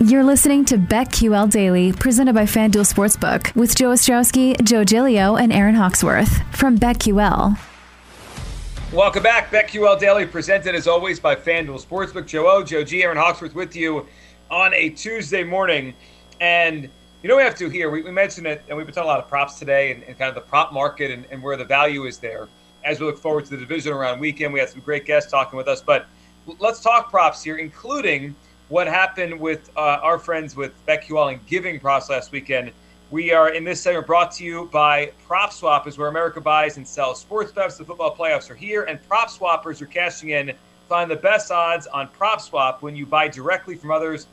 You're listening to BetQL Daily, presented by FanDuel Sportsbook, with Joe Ostrowski, Joe Gilio, and Aaron Hawksworth from BetQL. Welcome back. BetQL Daily, presented as always by FanDuel Sportsbook. Joe O, Joe G, Aaron Hawksworth with you on a Tuesday morning. And you know we have to here, we, we mentioned it, and we've been talking a lot of props today and, and kind of the prop market and, and where the value is there. As we look forward to the divisional round weekend, we had some great guests talking with us. But let's talk props here, including what happened with uh, our friends with BetQL and Giving Props last weekend. We are in this segment brought to you by Prop Swap, is where America buys and sells sports bets. The football playoffs are here, and prop swappers are cashing in. Find the best odds on Prop Swap when you buy directly from others.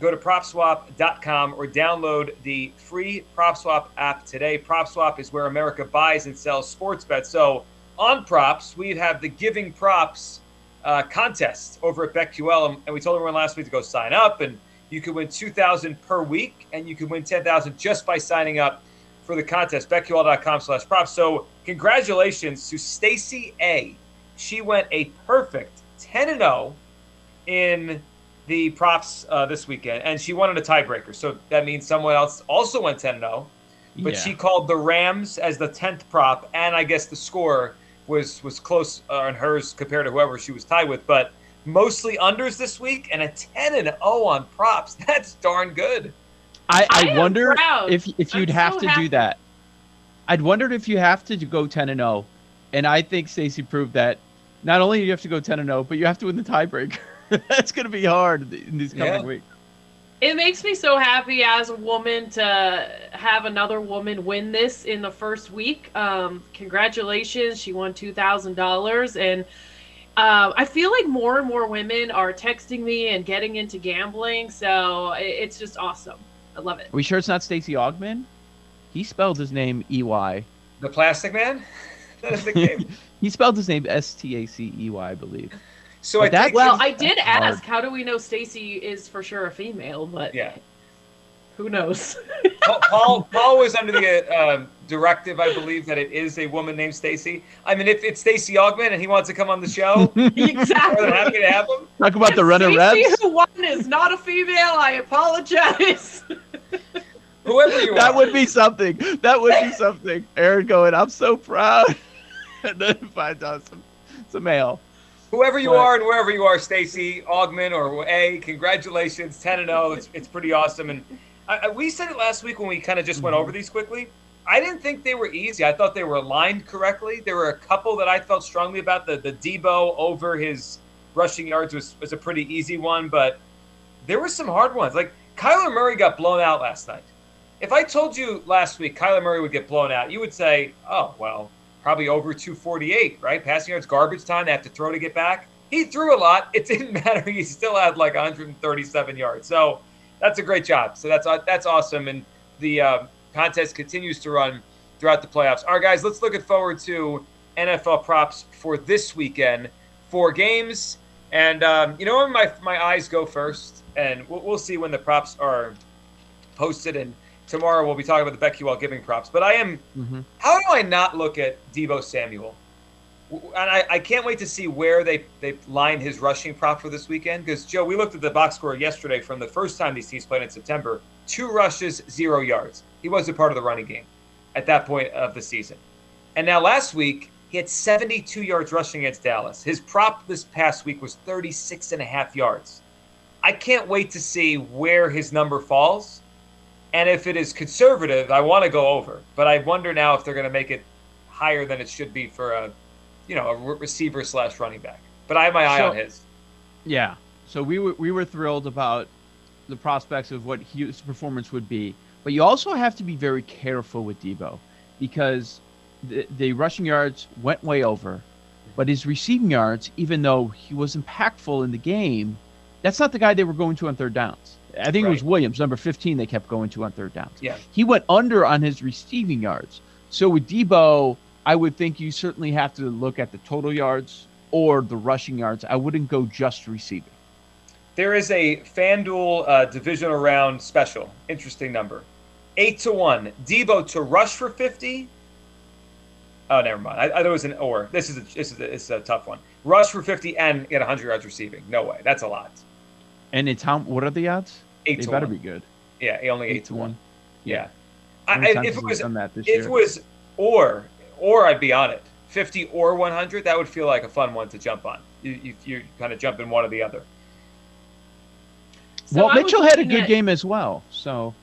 Go to propswap.com or download the free PropSwap app today. PropSwap is where America buys and sells sports bets. So on props, we have the Giving Props uh, contest over at BetQL, and we told everyone last week to go sign up and you could win 2000 per week, and you could win 10000 just by signing up for the contest. BetQL.com slash props. So congratulations to Stacy A. She went a perfect 10 and 0 in the props uh, this weekend, and she wanted a tiebreaker. So that means someone else also went 10 and 0. But yeah. she called the Rams as the 10th prop, and I guess the score was was close uh, on hers compared to whoever she was tied with. But mostly unders this week and a 10 and 0 on props. That's darn good. I, I, I wonder if if you'd I'm have so to happy. do that. I'd wondered if you have to go 10 and 0. And I think Stacy proved that not only do you have to go 10 and 0, but you have to win the tiebreaker. That's going to be hard in these coming yeah. weeks. It makes me so happy as a woman to have another woman win this in the first week. Um, congratulations. She won $2,000. And um, I feel like more and more women are texting me and getting into gambling, so it's just awesome. I love it. Are we sure it's not Stacy Augmon? He spelled his name E Y. The Plastic Man. that is the game. he spelled his name S T A C E Y, I believe. So I that, well, I did ask, hard. how do we know Stacy is for sure a female? But yeah, who knows? Paul Paul was under the uh, directive, I believe, that it is a woman named Stacy. I mean, if it's Stacy Augmon and he wants to come on the show, exactly. happy to have him. Talk about if the runner reps. who won is not a female. I apologize. Whoever you are that are. would be something. That would be something. Aaron going, I'm so proud. and then finds out some, some male. Whoever you but, are and wherever you are, Stacy Augmon or A, congratulations, 10 and 0. It's, it's pretty awesome. And I, we said it last week when we kind of just went over mm-hmm. these quickly. I didn't think they were easy. I thought they were aligned correctly. There were a couple that I felt strongly about. The the Deebo over his rushing yards was, was a pretty easy one, but there were some hard ones. Like Kyler Murray got blown out last night. If I told you last week Kyler Murray would get blown out, you would say, "Oh, well, probably over 248, right? Passing yards, garbage time. They have to throw to get back." He threw a lot. It didn't matter. He still had like 137 yards. So that's a great job. So that's that's awesome. And the uh, contest continues to run throughout the playoffs. All right, guys, let's look at forward to NFL props for this weekend. Four games, and um, you know where my my eyes go first, and we'll, we'll see when the props are posted. And tomorrow we'll be talking about the BetQL giving props. But I am. Mm-hmm. How do I not look at Deebo Samuel? and I, I, can't wait to see where they they line his rushing prop for this weekend. Because Joe, we looked at the box score yesterday from the first time these teams played in September: two rushes, zero yards. He wasn't part of the running game at that point of the season. And now last week he had 72 yards rushing against Dallas. His prop this past week was 36 and a half yards. I can't wait to see where his number falls. And if it is conservative, I want to go over. But I wonder now if they're going to make it higher than it should be for a you know, a receiver slash running back. But I have my eye so, on his. Yeah. So we were we were thrilled about the prospects of what his performance would be, but you also have to be very careful with Deebo because the, the rushing yards went way over, but his receiving yards, even though he was impactful in the game, that's not the guy they were going to on third downs. I think right. it was Williams, number 15, they kept going to on third downs. Yeah. He went under on his receiving yards. So with Deebo, I would think you certainly have to look at the total yards or the rushing yards. I wouldn't go just receiving. There is a FanDuel uh, divisional round special. Interesting number. Eight to one. Deebo to rush for 50. Oh, never mind. I, I thought it was an or. This is a, this is a, this is a tough one. Rush for 50 and get 100 yards receiving. No way. That's a lot. And it's how? What are the odds? Eight they to better one. be good. Yeah, only eight, to one. Yeah. I, How many I- times if has it was done that this if year? it was or or I'd be on it. Fifty or one hundred, that would feel like a fun one to jump on. You you, you kind of jump in one or the other. So well, I Mitchell had a good at- game as well. So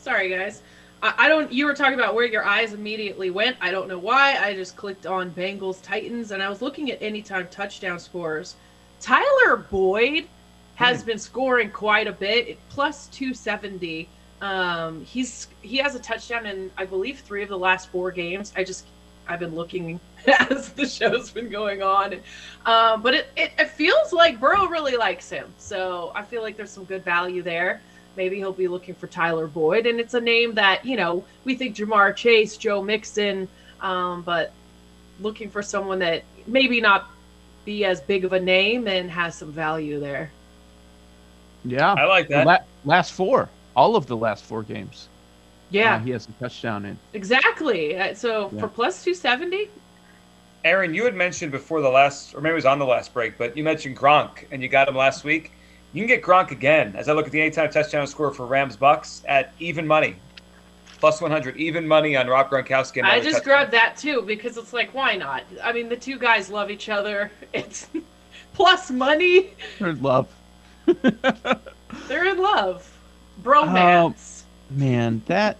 Sorry, guys. I, I don't. You were talking about where your eyes immediately went. I don't know why. I just clicked on Bengals Titans, and I was looking at anytime touchdown scores. Tyler Boyd has been scoring quite a bit, plus two seventy. Um, he's he has a touchdown in I believe three of the last four games. I just I've been looking as the show's been going on, um, but it, it it feels like Burrow really likes him. So I feel like there's some good value there. Maybe he'll be looking for Tyler Boyd, and it's a name that you know we think Ja'Marr Chase, Joe Mixon, um, but looking for someone that maybe not be as big of a name and has some value there. Yeah, I like that. la- last four, all of the last four games. Yeah, uh, he has a touchdown in. exactly. Uh, So Yeah. for plus two seventy, Aaron, you had mentioned before the last, or maybe it was on the last break, but you mentioned Gronk, and you got him last week. You can get Gronk again. As I look at the anytime touchdown score for Rams Bucks at even money, plus one hundred, even money on Rob Gronkowski. I just touchdown. grabbed that too because it's like, why not? I mean, the two guys love each other. It's plus money. They're love. They're in love. Bromance. Man, that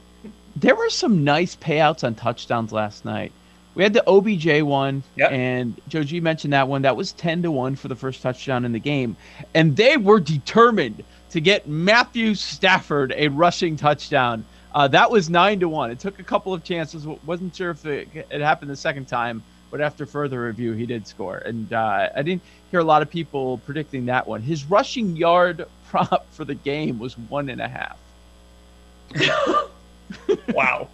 there were some nice payouts on touchdowns last night. We had the OBJ one, Yep. and Joe G mentioned that one. That was ten to one for the first touchdown in the game, and they were determined to get Matthew Stafford a rushing touchdown. Uh, that was nine to one. It took a couple of chances. wasn't sure if it, it happened the second time, but after further review, he did score. And uh, I didn't hear a lot of people predicting that one. His rushing yard prop for the game was one and a half. Wow.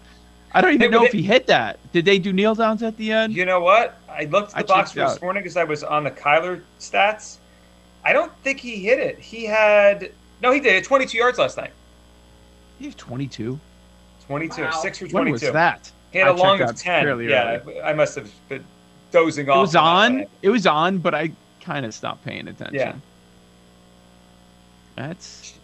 I don't even Hey, know but if he hit that. Did they do kneel downs at the end? You know what? I looked at I the box checked for this morning because I was on the Kyler stats. I don't think he hit it. He had no, he did. 22 yards last night. He was 22. 22, Wow. six for When 22. was that? He had I a long of 10. fairly Yeah, I must have been dozing off. It was on that on. one. It was on, but I kind of stopped paying attention. Yeah. That's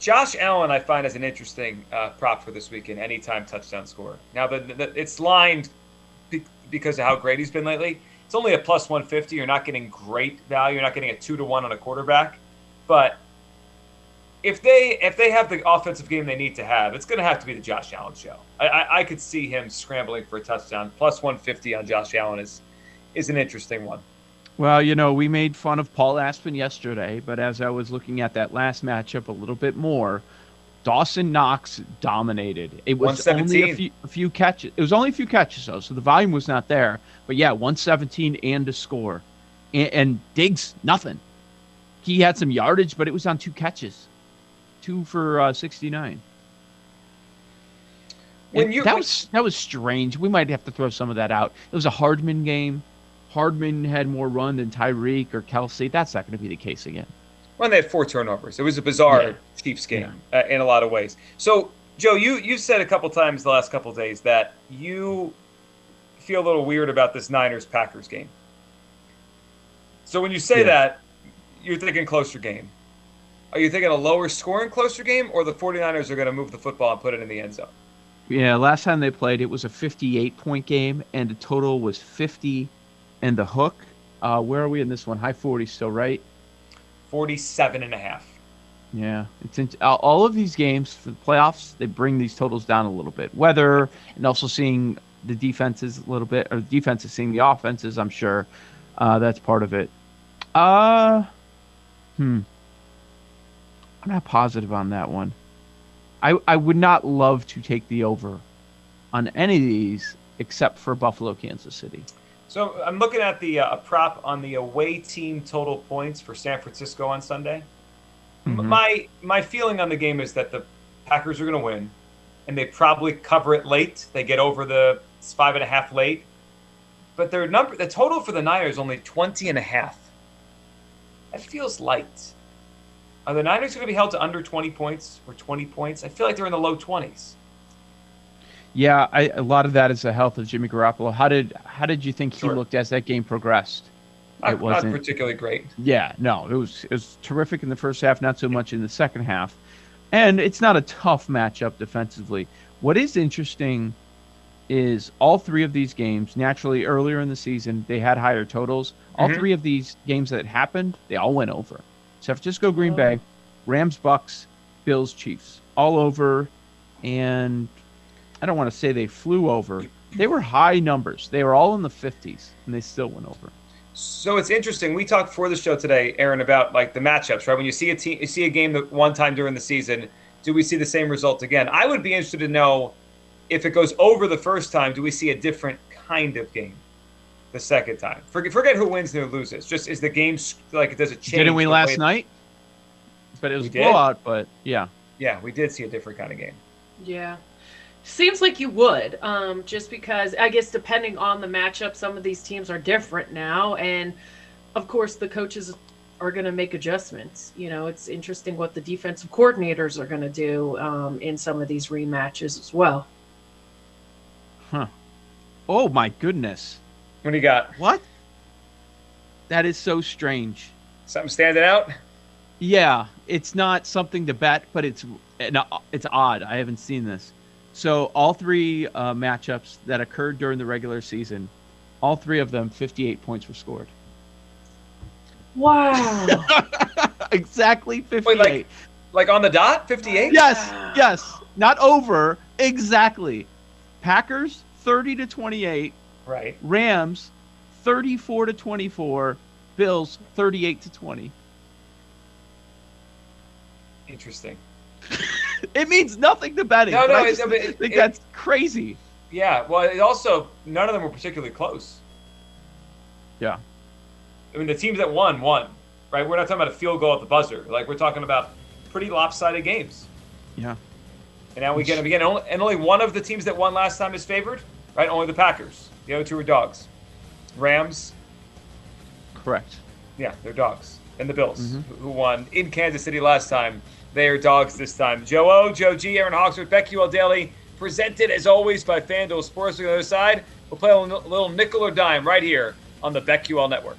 Josh Allen, I find, is an interesting uh, prop for this weekend. Anytime touchdown score. Now, the, the, it's lined be, because of how great he's been lately. It's only a plus 150. You're not getting great value. You're not getting a two to one on a quarterback. But if they if they have the offensive game they need to have, it's going to have to be the Josh Allen show. I, I, I could see him scrambling for a touchdown. Plus 150 on Josh Allen is is an interesting one. well, you know, we made fun of Paul Aspen yesterday, but as I was looking at that last matchup a little bit more, Dawson Knox dominated. It was only a few, a few catches. It was only a few catches though, so the volume was not there. But yeah, 117 and a score, and, and Diggs nothing. He had some yardage, but it was on two catches, two for uh, 69. When you- that was that was strange. We might have to throw some of that out. It was a Hardman game. Hardman had more run than Tyreek or Kelce. That's not going to be the case again. Well, they had four turnovers. It was a bizarre Yeah. Chiefs game uh, in a lot of ways. So, Joe, you you've said a couple times the last couple days that you feel a little weird about this Niners Packers game. So when you say Yeah. that, you're thinking closer game. Are you thinking a lower scoring closer game, or the 49ers are going to move the football and put it in the end zone? Yeah, last time they played, it was a 58 point game, and the total was 50 and the hook. Uh, where are we in this one? High 40 still, right? 47 and a half. Yeah, it's in, all- all of these games for the playoffs. They bring these totals down a little bit. Weather and also seeing the defenses a little bit, or the defenses seeing the offenses. I'm sure uh, that's part of it. Uh, hmm. I'm not positive on that one. I I would not love to take the over on any of these except for Buffalo, Kansas City. So I'm looking at the uh, a prop on the away team total points for San Francisco on Sunday. M- Mhm. My my feeling on the game is that the Packers are going to win, and they probably cover it late. They get over the it's five and a half late, but their number the total for the Niners is only 20 and a half. That feels light. Are the Niners going to be held to under 20 points or 20 points? I feel like they're in the low 20s. Yeah, I, a lot of that is the health of Jimmy Garoppolo. How did how did you think he looked as that game progressed? Not, it wasn't not particularly great. Yeah, no, it was it was terrific in the first half, not so much in the second half. And it's not a tough matchup defensively. What is interesting is all three of these games, naturally earlier in the season, they had higher totals. All Mhm. three of these games that happened, they all went over. San Francisco, Green Bay, Rams, Bucks, Bills, Chiefs, all over. And I don't want to say they flew over. They were high numbers. They were all in the 50s, and they still went over. So it's interesting. We talked for the show today, Aaron, about like the matchups, right? When you see a team, you see a game that one time during the season, do we see the same result again? I would be interested to know if it goes over the first time, do we see a different kind of game the second time? Forget, forget who wins and who loses. Just is the game s- like does it change? Didn't we last way- night? But it was a blowout. But yeah, Yeah, we did see a different kind of game. Yeah. Seems like you would, um, just because I guess depending on the matchup, some of these teams are different now, and of course the coaches are going to make adjustments. You know, it's interesting what the defensive coordinators are going to do um, in some of these rematches as well. Huh. Oh my goodness. What do you got? What? That is so strange. Something standing out? Yeah, it's not something to bet, but it's it's odd. I haven't seen this. So all three uh, matchups that occurred during the regular season, all three of them, 58 points were scored. Wow. exactly 58. Wait, like like on the dot? Fifty-eight? yes, yes, not over. Exactly. Packers 30 to 28, Right. Rams 34 to 24, Bills 38 to 20. Interesting. It means nothing to betting. No, no, I it- it- think it- that's crazy. Yeah. Well, it also none of them were particularly close. Yeah. I mean, the teams that won won, right? We're not talking about a field goal at the buzzer. Like we're talking about pretty lopsided games. Yeah. And now we get them again. Only, and only one of the teams that won last time is favored, right? Only the Packers. The other two are dogs. Rams, Correct. yeah, they're dogs. And the Bills, Mhm. who- won in Kansas City last time, they are dogs this time. Joe O, Joe G, Aaron Hawksworth, BetQL Daily, presented as always by FanDuel Sports. On the other side, we'll play a little little nickel or dime right here on the BetQL Network.